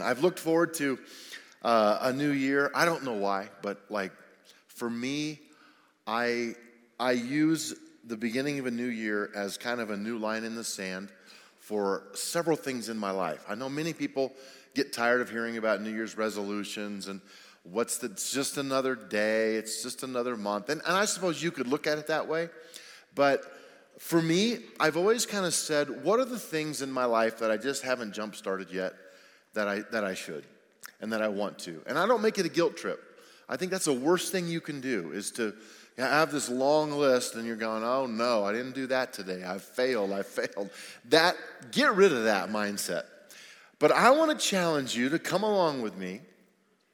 I've looked forward to uh, a new year. I don't know why, but like for me, I I use the beginning of a new year as kind of a new line in the sand for several things in my life. I know many people get tired of hearing about New Year's resolutions and what's the, it's just another day, it's just another month. And, and I suppose you could look at it that way. But for me, I've always kind of said, what are the things in my life that I just haven't jump started yet? That I, that I should and that I want to. And I don't make it a guilt trip. I think that's the worst thing you can do is to have this long list and you're going, oh no, I didn't do that today. I failed, I failed. That, get rid of that mindset. But I want to challenge you to come along with me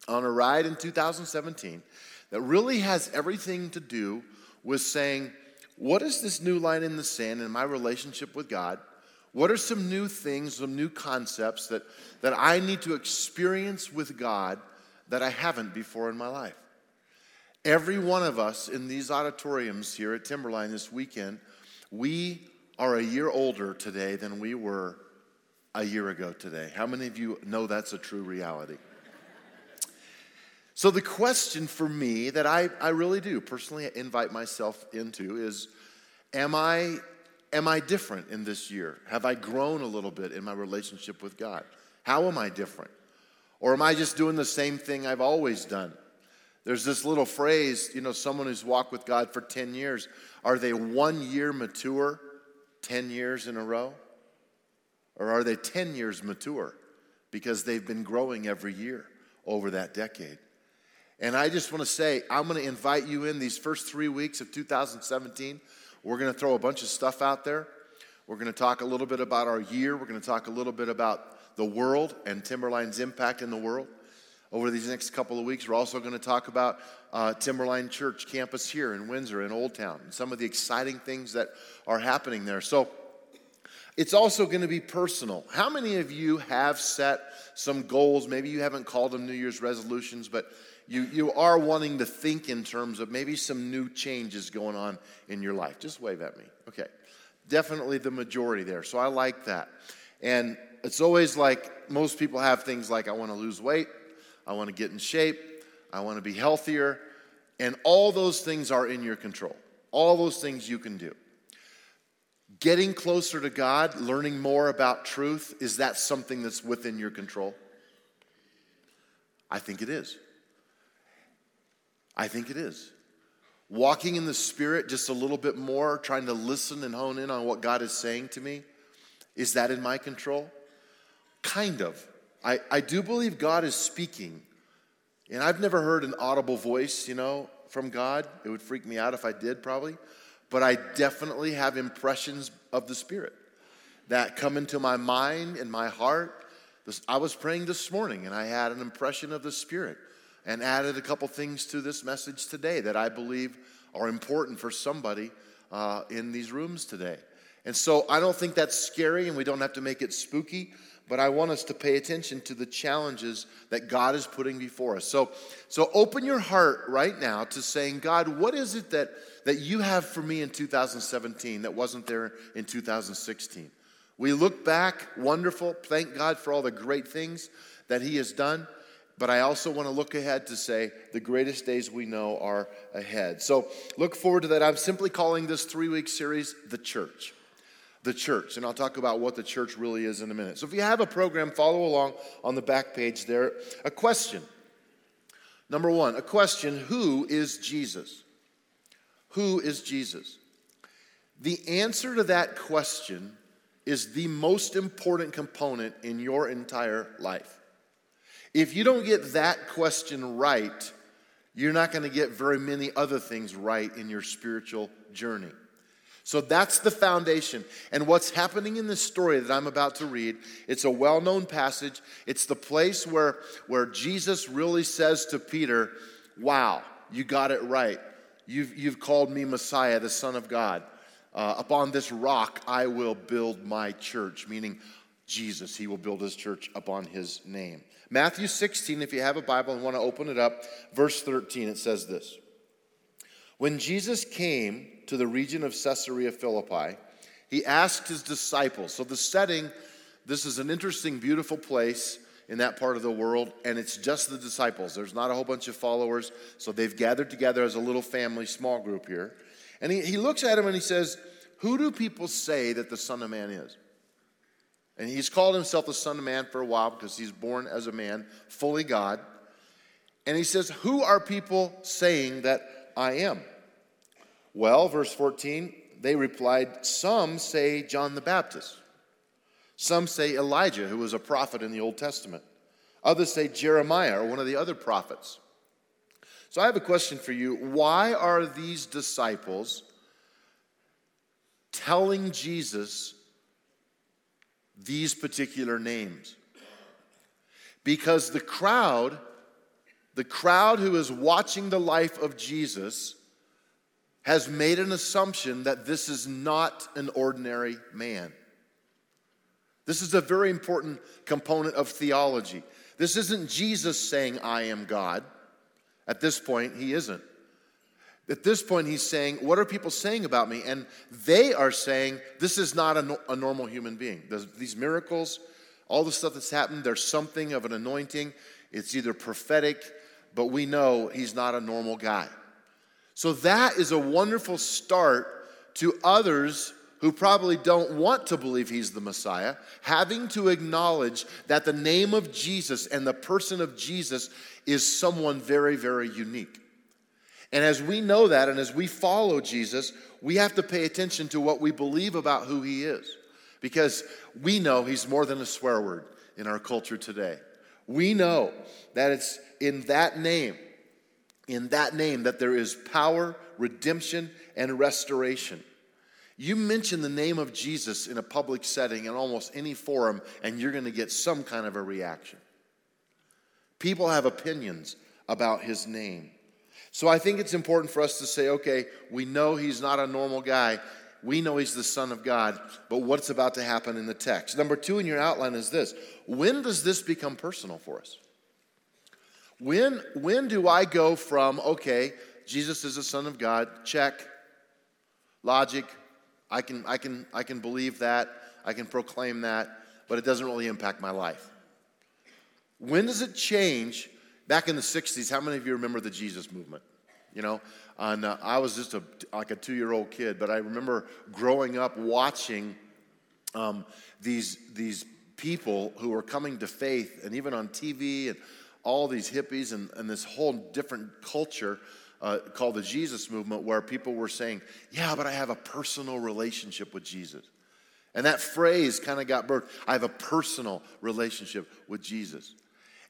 on a ride in 2017 that really has everything to do with saying, what is this new line in the sand in my relationship with God? What are some new things, some new concepts that, that I need to experience with God that I haven't before in my life? Every one of us in these auditoriums here at Timberline this weekend, we are a year older today than we were a year ago today. How many of you know that's a true reality? So, the question for me that I, I really do personally invite myself into is Am I am I different in this year? Have I grown a little bit in my relationship with God? How am I different? Or am I just doing the same thing I've always done? There's this little phrase, you know, someone who's walked with God for 10 years, are they one year mature 10 years in a row? Or are they 10 years mature because they've been growing every year over that decade? And I just want to say, I'm going to invite you in these first three weeks of 2017 we're going to throw a bunch of stuff out there. We're going to talk a little bit about our year. We're going to talk a little bit about the world and Timberline's impact in the world. Over these next couple of weeks, we're also going to talk about uh, Timberline Church campus here in Windsor, in Old Town, and some of the exciting things that are happening there. So, it's also going to be personal. How many of you have set some goals? Maybe you haven't called them New Year's resolutions, but you, you are wanting to think in terms of maybe some new changes going on in your life. Just wave at me. Okay. Definitely the majority there. So I like that. And it's always like most people have things like I want to lose weight, I want to get in shape, I want to be healthier. And all those things are in your control. All those things you can do. Getting closer to God, learning more about truth, is that something that's within your control? I think it is. I think it is. Walking in the Spirit just a little bit more, trying to listen and hone in on what God is saying to me, is that in my control? Kind of. I, I do believe God is speaking. And I've never heard an audible voice, you know, from God. It would freak me out if I did, probably. But I definitely have impressions of the Spirit that come into my mind and my heart. I was praying this morning and I had an impression of the Spirit and added a couple things to this message today that I believe are important for somebody uh, in these rooms today. And so I don't think that's scary and we don't have to make it spooky, but I want us to pay attention to the challenges that God is putting before us. So, so open your heart right now to saying, God, what is it that, that you have for me in 2017 that wasn't there in 2016? We look back, wonderful. Thank God for all the great things that He has done but I also want to look ahead to say the greatest days we know are ahead. So look forward to that. I'm simply calling this three week series The Church. The church. And I'll talk about what the church really is in a minute. So if you have a program, follow along on the back page there. A question. Number one, a question Who is Jesus? Who is Jesus? The answer to that question is the most important component in your entire life. If you don't get that question right, you're not going to get very many other things right in your spiritual journey. So that's the foundation. And what's happening in this story that I'm about to read, it's a well known passage. It's the place where, where Jesus really says to Peter, Wow, you got it right. You've, you've called me Messiah, the Son of God. Uh, upon this rock, I will build my church, meaning Jesus. He will build his church upon his name. Matthew 16, if you have a Bible and want to open it up, verse 13, it says this When Jesus came to the region of Caesarea Philippi, he asked his disciples. So, the setting, this is an interesting, beautiful place. in that part of the world, and it's just the disciples. There's not a whole bunch of followers, so they've gathered together as a little family, small group here. And he, he looks at him and he says, Who do people say that the Son of Man is? And he's called himself the Son of Man for a while because he's born as a man, fully God. And he says, Who are people saying that I am? Well, verse 14, they replied, Some say John the Baptist. Some say Elijah, who was a prophet in the Old Testament. Others say Jeremiah or one of the other prophets. So I have a question for you. Why are these disciples telling Jesus these particular names? Because the crowd, the crowd who is watching the life of Jesus, has made an assumption that this is not an ordinary man. This is a very important component of theology. This isn't Jesus saying, I am God. At this point, he isn't. At this point, he's saying, What are people saying about me? And they are saying, This is not a, no- a normal human being. There's these miracles, all the stuff that's happened, there's something of an anointing. It's either prophetic, but we know he's not a normal guy. So that is a wonderful start to others who probably don't want to believe he's the Messiah, having to acknowledge that the name of Jesus and the person of Jesus is someone very, very unique. And as we know that and as we follow Jesus, we have to pay attention to what we believe about who he is. Because we know he's more than a swear word in our culture today. We know that it's in that name, in that name, that there is power, redemption, and restoration. You mention the name of Jesus in a public setting in almost any forum, and you're going to get some kind of a reaction. People have opinions about his name. So I think it's important for us to say, okay, we know he's not a normal guy. We know he's the Son of God, but what's about to happen in the text? Number two in your outline is this when does this become personal for us? When, when do I go from, okay, Jesus is the Son of God, check, logic, I can, I, can, I can believe that, I can proclaim that, but it doesn't really impact my life. When does it change? Back in the 60s, how many of you remember the Jesus movement? You know, and, uh, I was just a, like a two year old kid, but I remember growing up watching um, these, these people who were coming to faith, and even on TV, and all these hippies, and, and this whole different culture uh, called the Jesus movement, where people were saying, Yeah, but I have a personal relationship with Jesus. And that phrase kind of got birthed I have a personal relationship with Jesus.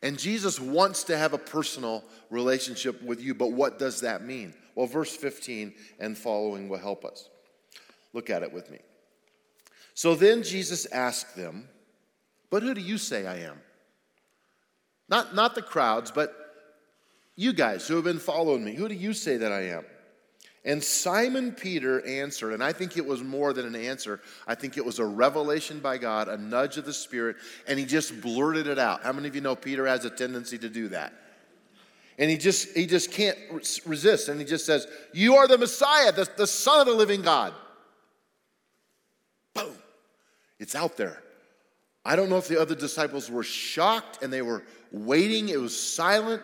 And Jesus wants to have a personal relationship with you, but what does that mean? Well, verse 15 and following will help us. Look at it with me. So then Jesus asked them, But who do you say I am? Not, not the crowds, but you guys who have been following me, who do you say that I am? And Simon Peter answered, and I think it was more than an answer. I think it was a revelation by God, a nudge of the Spirit, and he just blurted it out. How many of you know Peter has a tendency to do that? And he just he just can't resist, and he just says, "You are the Messiah, the, the Son of the living God." Boom! It's out there. I don't know if the other disciples were shocked and they were waiting. It was silent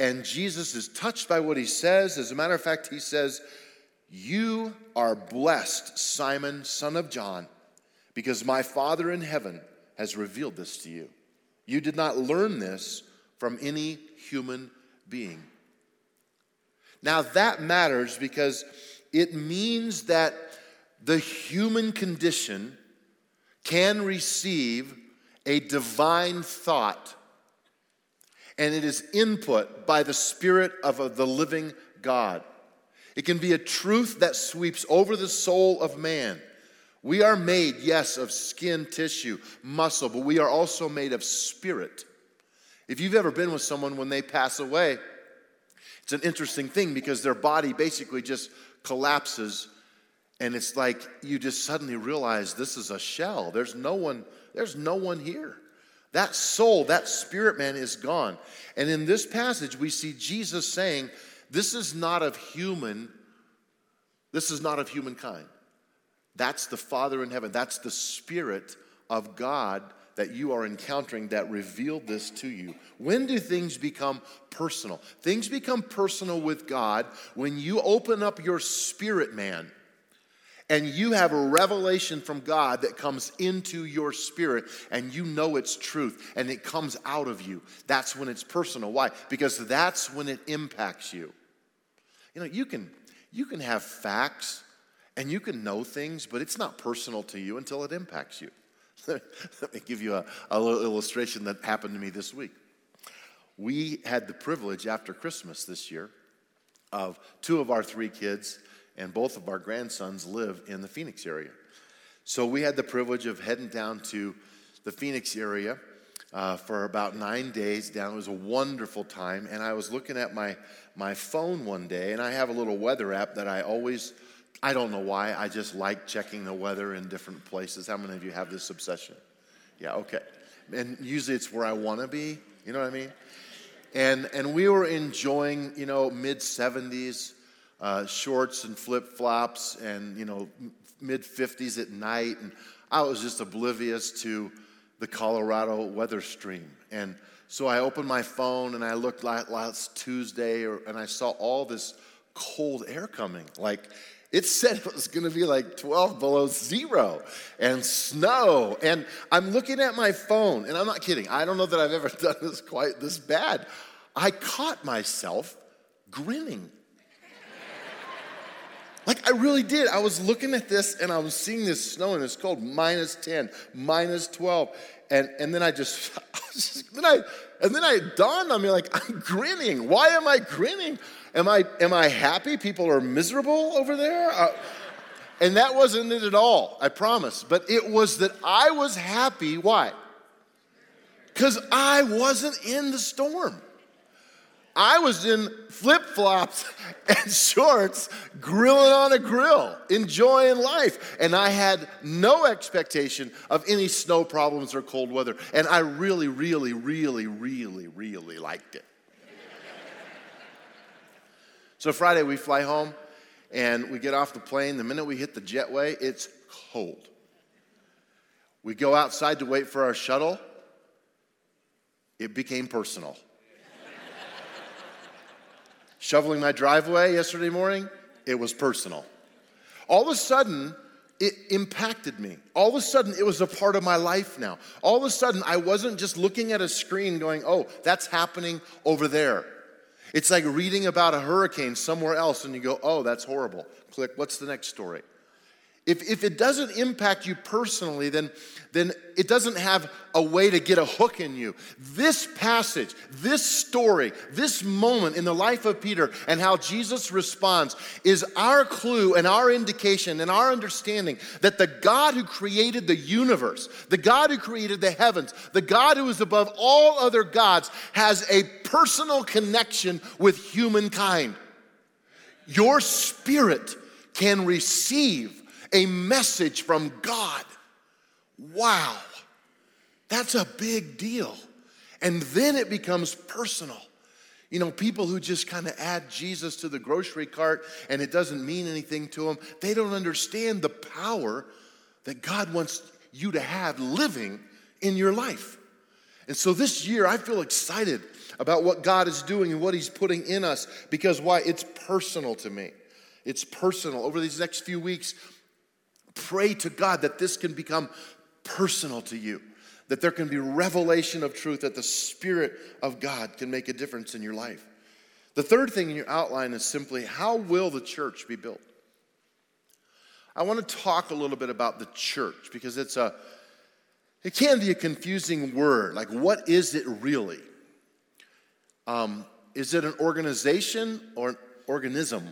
and Jesus is touched by what he says. As a matter of fact, he says, You are blessed, Simon, son of John, because my Father in heaven has revealed this to you. You did not learn this from any human being. Now, that matters because it means that the human condition can receive a divine thought and it is input by the Spirit of the living God. It can be a truth that sweeps over the soul of man. We are made, yes, of skin, tissue, muscle, but we are also made of spirit. If you've ever been with someone when they pass away, it's an interesting thing because their body basically just collapses and it's like you just suddenly realize this is a shell. There's no one there's no one here. That soul, that spirit man is gone. And in this passage, we see Jesus saying, This is not of human, this is not of humankind. That's the Father in heaven. That's the Spirit of God that you are encountering that revealed this to you? When do things become personal? Things become personal with God when you open up your spirit man and you have a revelation from God that comes into your spirit and you know it's truth and it comes out of you. That's when it's personal. Why? Because that's when it impacts you. You know, you can you can have facts and you can know things, but it's not personal to you until it impacts you. Let me give you a, a little illustration that happened to me this week. We had the privilege after Christmas this year of two of our three kids and both of our grandsons live in the Phoenix area. So we had the privilege of heading down to the Phoenix area uh, for about nine days down. It was a wonderful time. And I was looking at my, my phone one day, and I have a little weather app that I always, I don't know why, I just like checking the weather in different places. How many of you have this obsession? Yeah, okay. And usually it's where I want to be, you know what I mean? And, and we were enjoying, you know, mid 70s uh, shorts and flip flops and, you know, mid 50s at night. And I was just oblivious to the Colorado weather stream. And so I opened my phone and I looked last Tuesday or, and I saw all this cold air coming. Like, it said it was going to be like 12 below zero and snow. And I'm looking at my phone, and I'm not kidding. I don't know that I've ever done this quite this bad. I caught myself grinning like I really did. I was looking at this and I was seeing this snow and it's called minus 10, minus 12. And, and then I just, I just then I and then I dawned on me like I'm grinning. Why am I grinning? Am I am I happy? People are miserable over there? Uh, and that wasn't it at all, I promise. But it was that I was happy. Why? Because I wasn't in the storm. I was in flip flops and shorts, grilling on a grill, enjoying life. And I had no expectation of any snow problems or cold weather. And I really, really, really, really, really liked it. so Friday, we fly home and we get off the plane. The minute we hit the jetway, it's cold. We go outside to wait for our shuttle. It became personal shoveling my driveway yesterday morning, it was personal. All of a sudden, it impacted me. All of a sudden, it was a part of my life now. All of a sudden, I wasn't just looking at a screen going, oh, that's happening over there. It's like reading about a hurricane somewhere else and you go, oh, that's horrible. Click, what's the next story? If, if it doesn't impact you personally, then, then it doesn't have a way to get a hook in you. This passage, this story, this moment in the life of Peter and how Jesus responds is our clue and our indication and our understanding that the God who created the universe, the God who created the heavens, the God who is above all other gods, has a personal connection with humankind. Your spirit can receive a message from God. Wow, that's a big deal. And then it becomes personal. You know, people who just kind of add Jesus to the grocery cart and it doesn't mean anything to them, they don't understand the power that God wants you to have living in your life. And so this year, I feel excited about what God is doing and what He's putting in us because why? It's personal to me. It's personal. Over these next few weeks, Pray to God that this can become personal to you, that there can be revelation of truth, that the Spirit of God can make a difference in your life. The third thing in your outline is simply how will the church be built? I want to talk a little bit about the church because it's a it can be a confusing word. Like, what is it really? Um, is it an organization or an organism?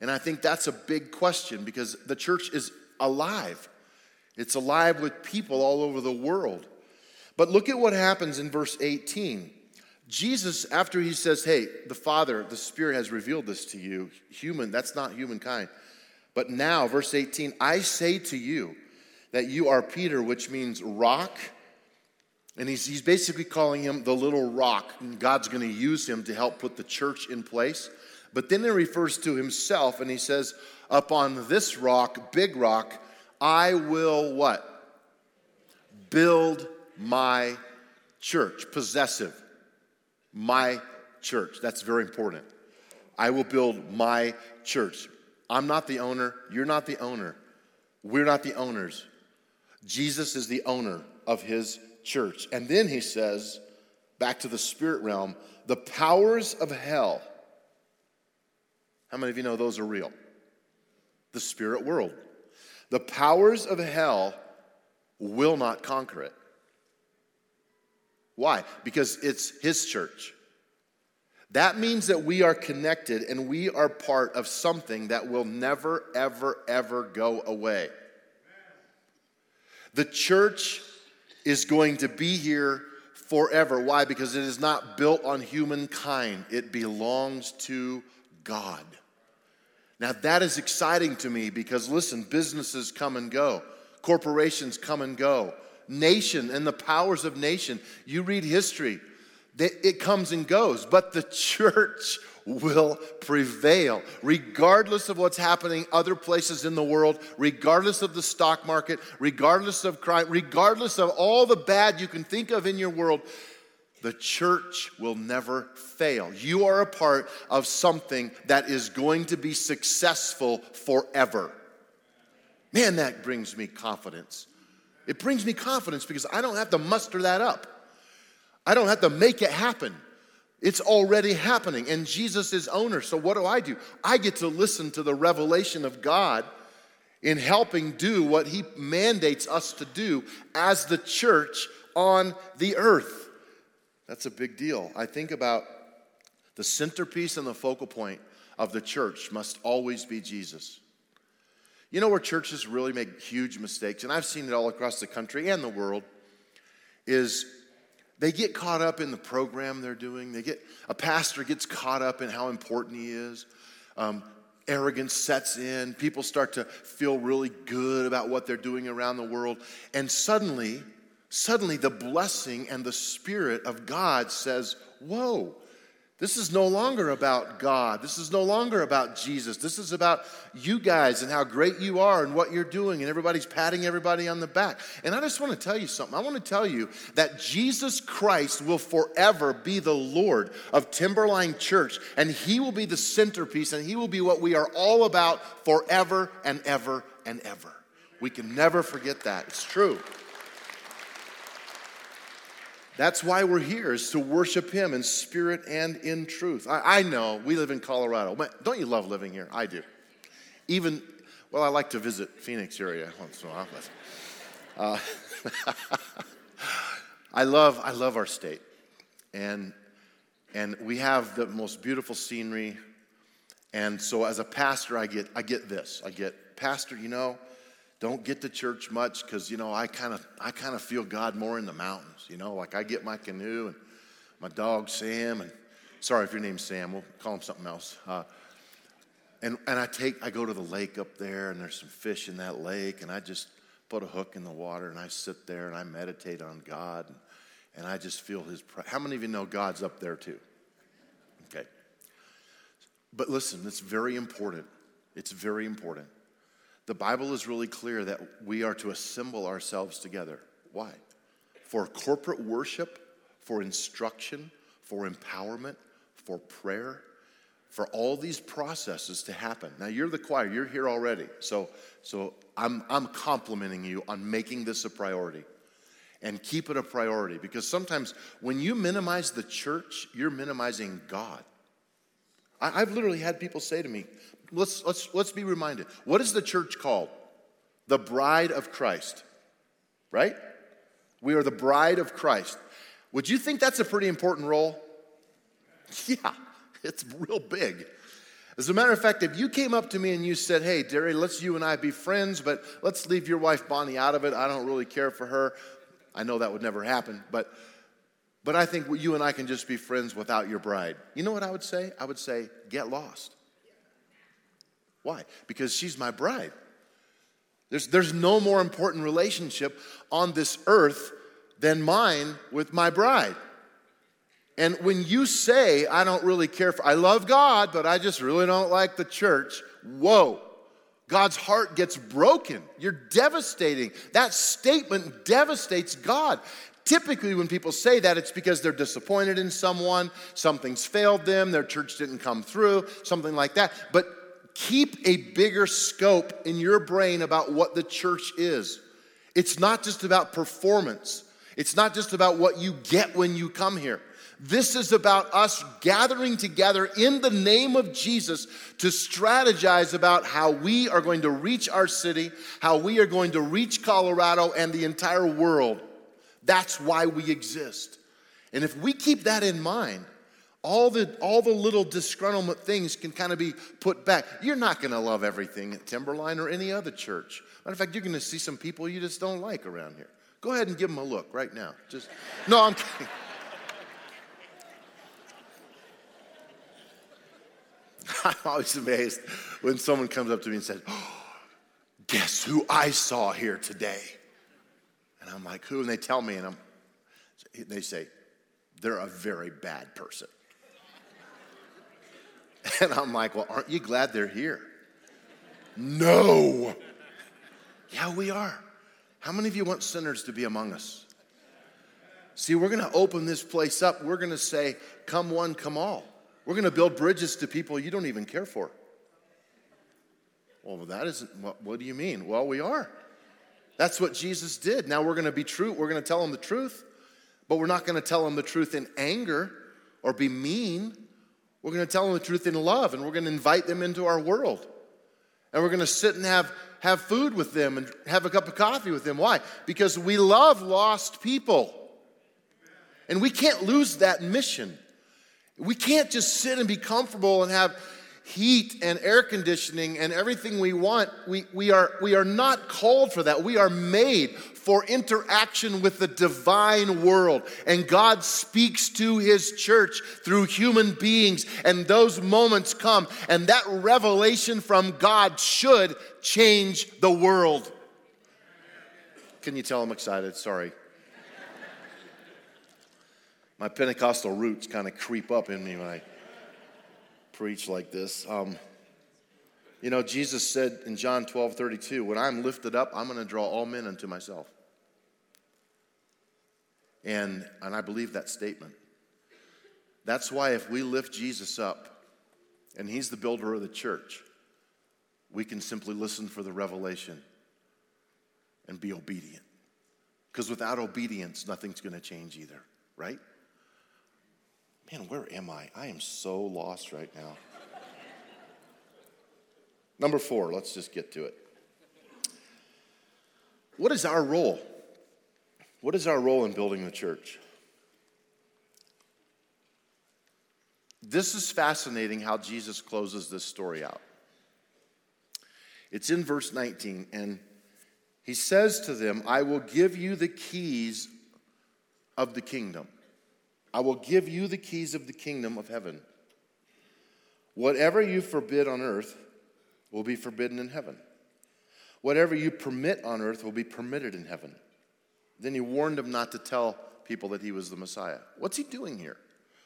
And I think that's a big question because the church is alive. It's alive with people all over the world. But look at what happens in verse 18. Jesus, after he says, Hey, the Father, the Spirit has revealed this to you, human, that's not humankind. But now, verse 18, I say to you that you are Peter, which means rock. And he's, he's basically calling him the little rock. And God's going to use him to help put the church in place. But then he refers to himself and he says, Upon this rock, big rock, I will what? build my church. Possessive. My church. That's very important. I will build my church. I'm not the owner. You're not the owner. We're not the owners. Jesus is the owner of his church. And then he says, back to the spirit realm, the powers of hell. How many of you know those are real? The spirit world. The powers of hell will not conquer it. Why? Because it's his church. That means that we are connected and we are part of something that will never, ever, ever go away. The church is going to be here forever. Why? Because it is not built on humankind, it belongs to God. Now, that is exciting to me because, listen, businesses come and go, corporations come and go, nation and the powers of nation. You read history, it comes and goes, but the church will prevail, regardless of what's happening other places in the world, regardless of the stock market, regardless of crime, regardless of all the bad you can think of in your world. The church will never fail. You are a part of something that is going to be successful forever. Man, that brings me confidence. It brings me confidence because I don't have to muster that up. I don't have to make it happen. It's already happening, and Jesus is owner. So, what do I do? I get to listen to the revelation of God in helping do what He mandates us to do as the church on the earth. That's a big deal. I think about the centerpiece and the focal point of the church must always be Jesus. You know where churches really make huge mistakes, and I've seen it all across the country and the world, is they get caught up in the program they're doing. They get a pastor gets caught up in how important he is. Um, arrogance sets in. People start to feel really good about what they're doing around the world, and suddenly, suddenly, the blessing and the spirit of God says, "Whoa." This is no longer about God. This is no longer about Jesus. This is about you guys and how great you are and what you're doing, and everybody's patting everybody on the back. And I just want to tell you something. I want to tell you that Jesus Christ will forever be the Lord of Timberline Church, and He will be the centerpiece, and He will be what we are all about forever and ever and ever. We can never forget that. It's true. That's why we're here, is to worship Him in spirit and in truth. I, I know we live in Colorado. Don't you love living here? I do. Even, well, I like to visit Phoenix area once in a while. Uh, I love, I love our state. And, and we have the most beautiful scenery. And so as a pastor, I get, I get this. I get, Pastor, you know, don't get to church much because you know I kind of I kind of feel God more in the mountains. You know, like I get my canoe and my dog Sam and sorry if your name's Sam, we'll call him something else. Uh, and and I take I go to the lake up there and there's some fish in that lake and I just put a hook in the water and I sit there and I meditate on God and, and I just feel His. How many of you know God's up there too? Okay. But listen, it's very important. It's very important the Bible is really clear that we are to assemble ourselves together. Why? For corporate worship, for instruction, for empowerment, for prayer, for all these processes to happen. Now you're the choir, you're here already. So so I'm I'm complimenting you on making this a priority. And keep it a priority because sometimes when you minimize the church, you're minimizing God. I, I've literally had people say to me, let's, let's, let's be reminded. What is the church called? The bride of Christ, right? We are the bride of Christ. Would you think that's a pretty important role? Yeah, it's real big. As a matter of fact, if you came up to me and you said, Hey, Dary, let's you and I be friends, but let's leave your wife Bonnie out of it. I don't really care for her. I know that would never happen, but, but I think you and I can just be friends without your bride. You know what I would say? I would say, Get lost. Why? Because she's my bride. There's, there's no more important relationship on this earth than mine with my bride. And when you say, I don't really care for, I love God, but I just really don't like the church, whoa, God's heart gets broken. You're devastating. That statement devastates God. Typically, when people say that, it's because they're disappointed in someone, something's failed them, their church didn't come through, something like that. But keep a bigger scope in your brain about what the church is. It's not just about performance, it's not just about what you get when you come here. This is about us gathering together in the name of Jesus to strategize about how we are going to reach our city, how we are going to reach Colorado and the entire world. That's why we exist. And if we keep that in mind, all the, all the little disgruntlement things can kind of be put back. You're not going to love everything at Timberline or any other church. Matter of fact, you're going to see some people you just don't like around here. Go ahead and give them a look right now. Just no, I'm kidding. I'm always amazed when someone comes up to me and says, oh, Guess who I saw here today? And I'm like, Who? And they tell me, and I'm, they say, They're a very bad person. And I'm like, Well, aren't you glad they're here? No. Yeah, we are. How many of you want sinners to be among us? See, we're going to open this place up. We're going to say, Come one, come all. We're going to build bridges to people you don't even care for. Well, that isn't, what, what do you mean? Well, we are. That's what Jesus did. Now we're going to be true. We're going to tell them the truth, but we're not going to tell them the truth in anger or be mean. We're going to tell them the truth in love, and we're going to invite them into our world. And we're going to sit and have, have food with them and have a cup of coffee with them. Why? Because we love lost people. And we can't lose that mission. We can't just sit and be comfortable and have heat and air conditioning and everything we want. We, we, are, we are not called for that. We are made for interaction with the divine world. And God speaks to his church through human beings. And those moments come. And that revelation from God should change the world. Can you tell I'm excited? Sorry my Pentecostal roots kind of creep up in me when I preach like this. Um, you know, Jesus said in John 12 32, when I'm lifted up, I'm going to draw all men unto myself. And, and I believe that statement. That's why if we lift Jesus up and he's the builder of the church, we can simply listen for the revelation and be obedient. Because without obedience, nothing's going to change either, right? Man, where am I? I am so lost right now. Number four, let's just get to it. What is our role? What is our role in building the church? This is fascinating how Jesus closes this story out. It's in verse 19, and he says to them, I will give you the keys of the kingdom. I will give you the keys of the kingdom of heaven. Whatever you forbid on earth will be forbidden in heaven. Whatever you permit on earth will be permitted in heaven. Then he warned them not to tell people that he was the Messiah. What's he doing here?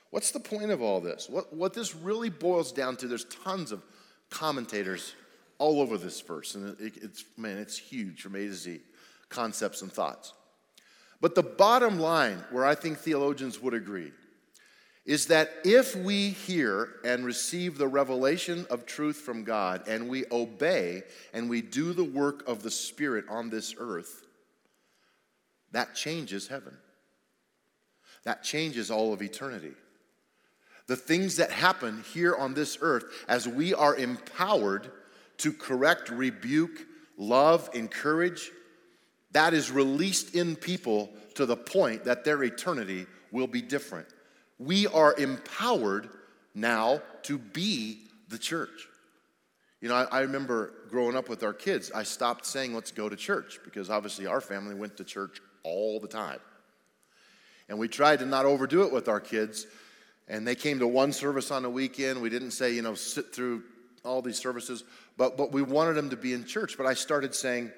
What's the point of all this? What, what this really boils down to, there's tons of commentators all over this verse, and it, it's, man, it's huge from A to Z, concepts and thoughts. But the bottom line, where I think theologians would agree, is that if we hear and receive the revelation of truth from God and we obey and we do the work of the Spirit on this earth, that changes heaven. That changes all of eternity. The things that happen here on this earth as we are empowered to correct, rebuke, love, encourage, that is released in people to the point that their eternity will be different. We are empowered now to be the church. You know, I, I, remember growing up with our kids, I stopped saying, let's go to church, because obviously our family went to church all the time. And we tried to not overdo it with our kids. And they came to one service on a weekend. We didn't say, you know, sit through all these services, but, but we wanted them to be in church. But I started saying,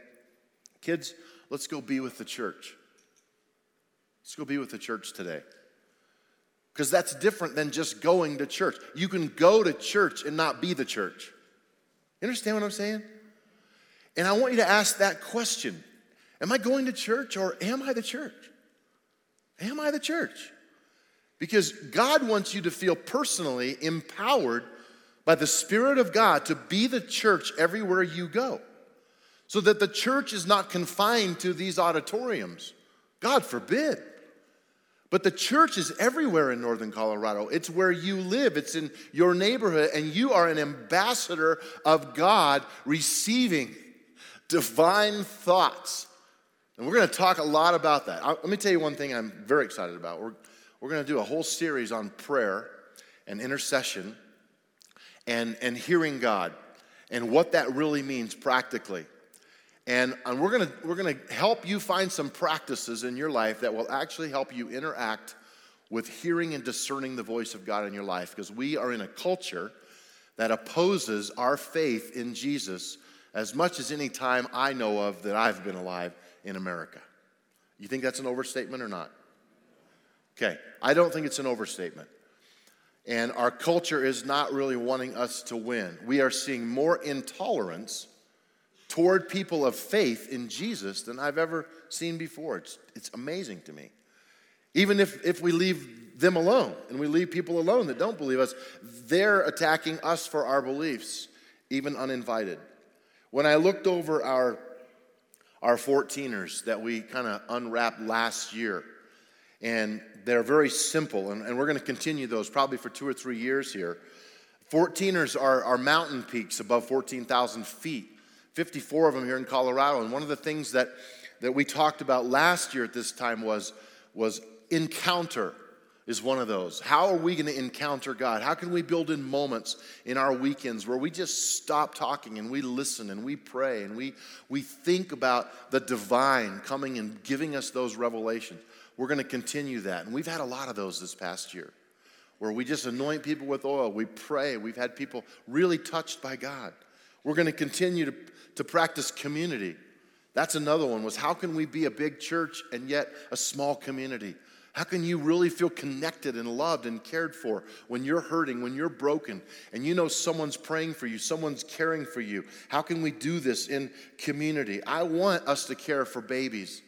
kids, let's go be with the church. Let's go be with the church today. Because that's different than just going to church. You can go to church and not be the church. You understand what I'm saying? And I want you to ask that question Am I going to church or am I the church? Am I the church? Because God wants you to feel personally empowered by the Spirit of God to be the church everywhere you go. So that the church is not confined to these auditoriums. God forbid. But the church is everywhere in northern Colorado. It's where you live, it's in your neighborhood, and you are an ambassador of God receiving divine thoughts. And we're going to talk a lot about that. Let me tell you one thing I'm very excited about. We're, we're going to do a whole series on prayer and intercession and, and hearing God and what that really means practically. And, and we're going we're gonna help you find some practices in your life that will actually help you interact with hearing and discerning the voice of God in your life because we are in a culture that opposes our faith in Jesus as much as any time I know of that I've been alive in America. You think that's an overstatement or not? Okay, I don't think it's an overstatement. And our culture is not really wanting us to win. We are seeing more intolerance toward people of faith in Jesus than I've ever seen before. It's, it's amazing to me. Even if, if we leave them alone and we leave people alone that don't believe us, they're attacking us for our beliefs, even uninvited. When I looked over our, our 14ers that we kind of unwrapped last year, and they're very simple, and, and we're going to continue those probably for two or three years here. 14ers are, are mountain peaks above 14,000 feet. 54 of them here in Colorado. And one of the things that, that we talked about last year at this time was, was encounter is one of those. How are we going to encounter God? How can we build in moments in our weekends where we just stop talking and we listen and we pray and we, we think about the divine coming and giving us those revelations? We're going to continue that. And we've had a lot of those this past year where we just anoint people with oil, we pray, we've had people really touched by God. We're going to continue to to practice community. That's another one was how can we be a big church and yet a small community? How can you really feel connected and loved and cared for when you're hurting, when you're broken, and you know someone's praying for you, someone's caring for you? How can we do this in community? I want us to care for babies.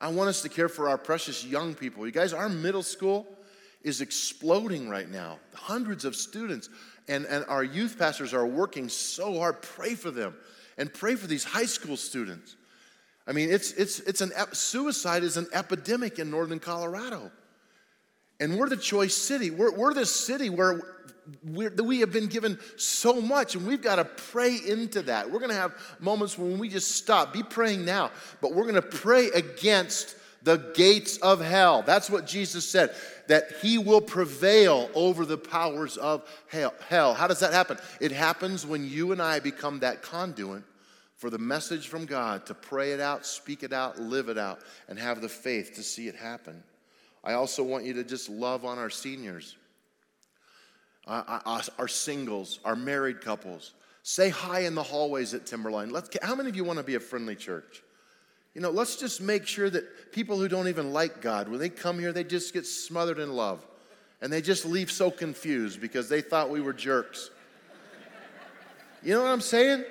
I want us to care for our precious young people. You guys, our middle school is exploding right now. Hundreds of students, and, and our youth pastors are working so hard. Pray for them and pray for these high school students. I mean, it's, it's, it's an, suicide is an epidemic in northern Colorado. And we're the choice city. We're, we're the city where we have been given so much, and we've got to pray into that. We're going to have moments when we just stop. Be praying now, but we're going to pray against the gates of hell. That's what Jesus said, that he will prevail over the powers of hell. How does that happen? It happens when you and I become that conduit for the message from God to pray it out, speak it out, live it out, and have the faith to see it happen. I also want you to just love on our seniors, uh, our singles, our married couples. Say hi in the hallways at Timberline. Let's, how many of you want to be a friendly church? You know, let's just make sure that people who don't even like God, when they come here, they just get smothered in love. And they just leave so confused because they thought we were jerks. You know what I'm saying?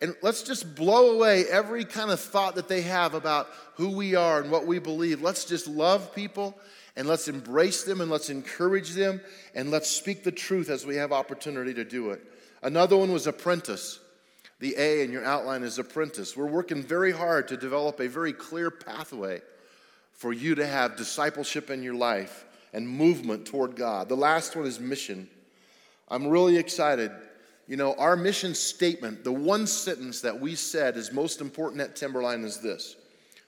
And let's just blow away every kind of thought that they have about who we are and what we believe. Let's just love people and let's embrace them and let's encourage them and let's speak the truth as we have opportunity to do it. Another one was apprentice. The A in your outline is apprentice. We're working very hard to develop a very clear pathway for you to have discipleship in your life and movement toward God. The last one is mission. I'm really excited. You know, our mission statement, the one sentence that we said is most important at Timberline is this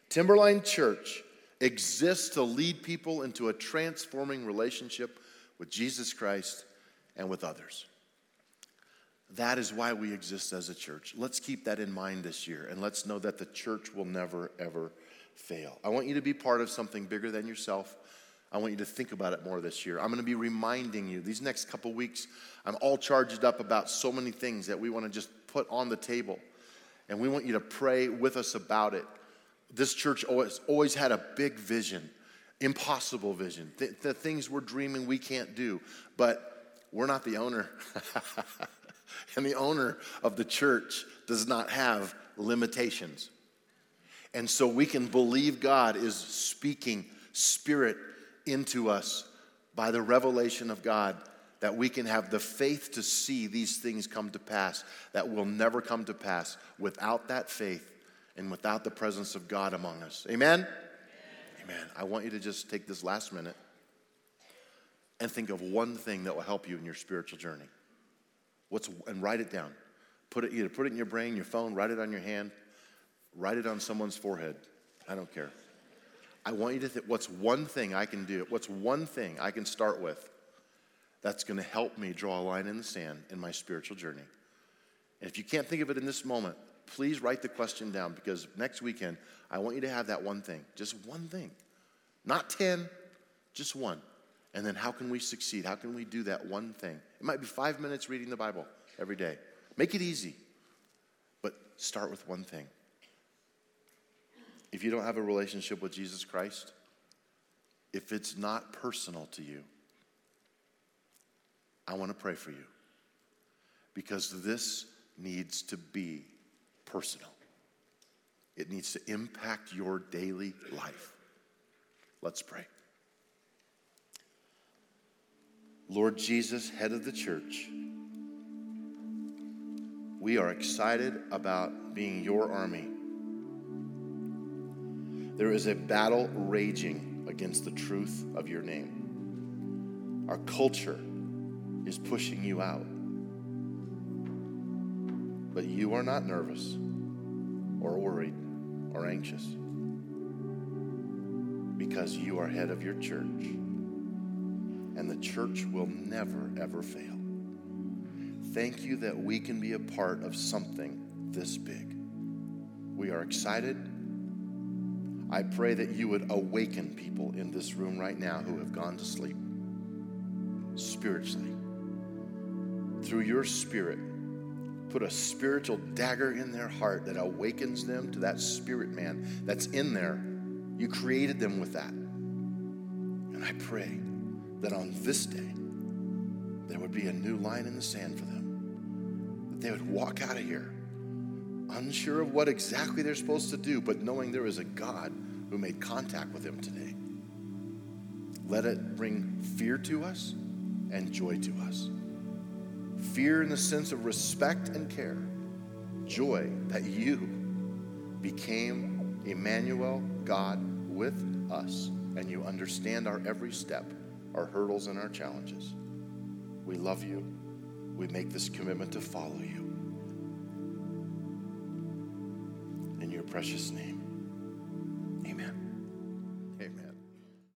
Timberline Church exists to lead people into a transforming relationship with Jesus Christ and with others. That is why we exist as a church. Let's keep that in mind this year and let's know that the church will never, ever fail. I want you to be part of something bigger than yourself. I want you to think about it more this year. I'm going to be reminding you these next couple weeks. I'm all charged up about so many things that we want to just put on the table. And we want you to pray with us about it. This church always, always had a big vision, impossible vision, the, the things we're dreaming we can't do. But we're not the owner. And the owner of the church does not have limitations. And so we can believe God is speaking spirit into us by the revelation of God that we can have the faith to see these things come to pass that will never come to pass without that faith and without the presence of God among us. Amen? Amen. Amen. I want you to just take this last minute and think of one thing that will help you in your spiritual journey. What's and write it down. Put it either put it in your brain, your phone, write it on your hand, write it on someone's forehead. I don't care. I want you to think what's one thing I can do? What's one thing I can start with that's going to help me draw a line in the sand in my spiritual journey? And if you can't think of it in this moment, please write the question down because next weekend I want you to have that one thing, just one thing. Not 10, just one. And then how can we succeed? How can we do that one thing? It might be five minutes reading the Bible every day. Make it easy, but start with one thing. If you don't have a relationship with Jesus Christ, if it's not personal to you, I want to pray for you because this needs to be personal. It needs to impact your daily life. Let's pray. Lord Jesus, head of the church, we are excited about being your army. There is a battle raging against the truth of your name. Our culture is pushing you out. But you are not nervous or worried or anxious because you are head of your church and the church will never, ever fail. Thank you that we can be a part of something this big. We are excited. I pray that you would awaken people in this room right now who have gone to sleep spiritually. Through your spirit, put a spiritual dagger in their heart that awakens them to that spirit man that's in there. You created them with that. And I pray that on this day, there would be a new line in the sand for them. That they would walk out of here unsure of what exactly they're supposed to do, but knowing there is a God who made contact with them today. Let it bring fear to us and joy to us. Fear in the sense of respect and care, joy that you became Emmanuel, God with us, and you understand our every step our hurdles and our challenges. We love you. We make this commitment to follow you. In your precious name.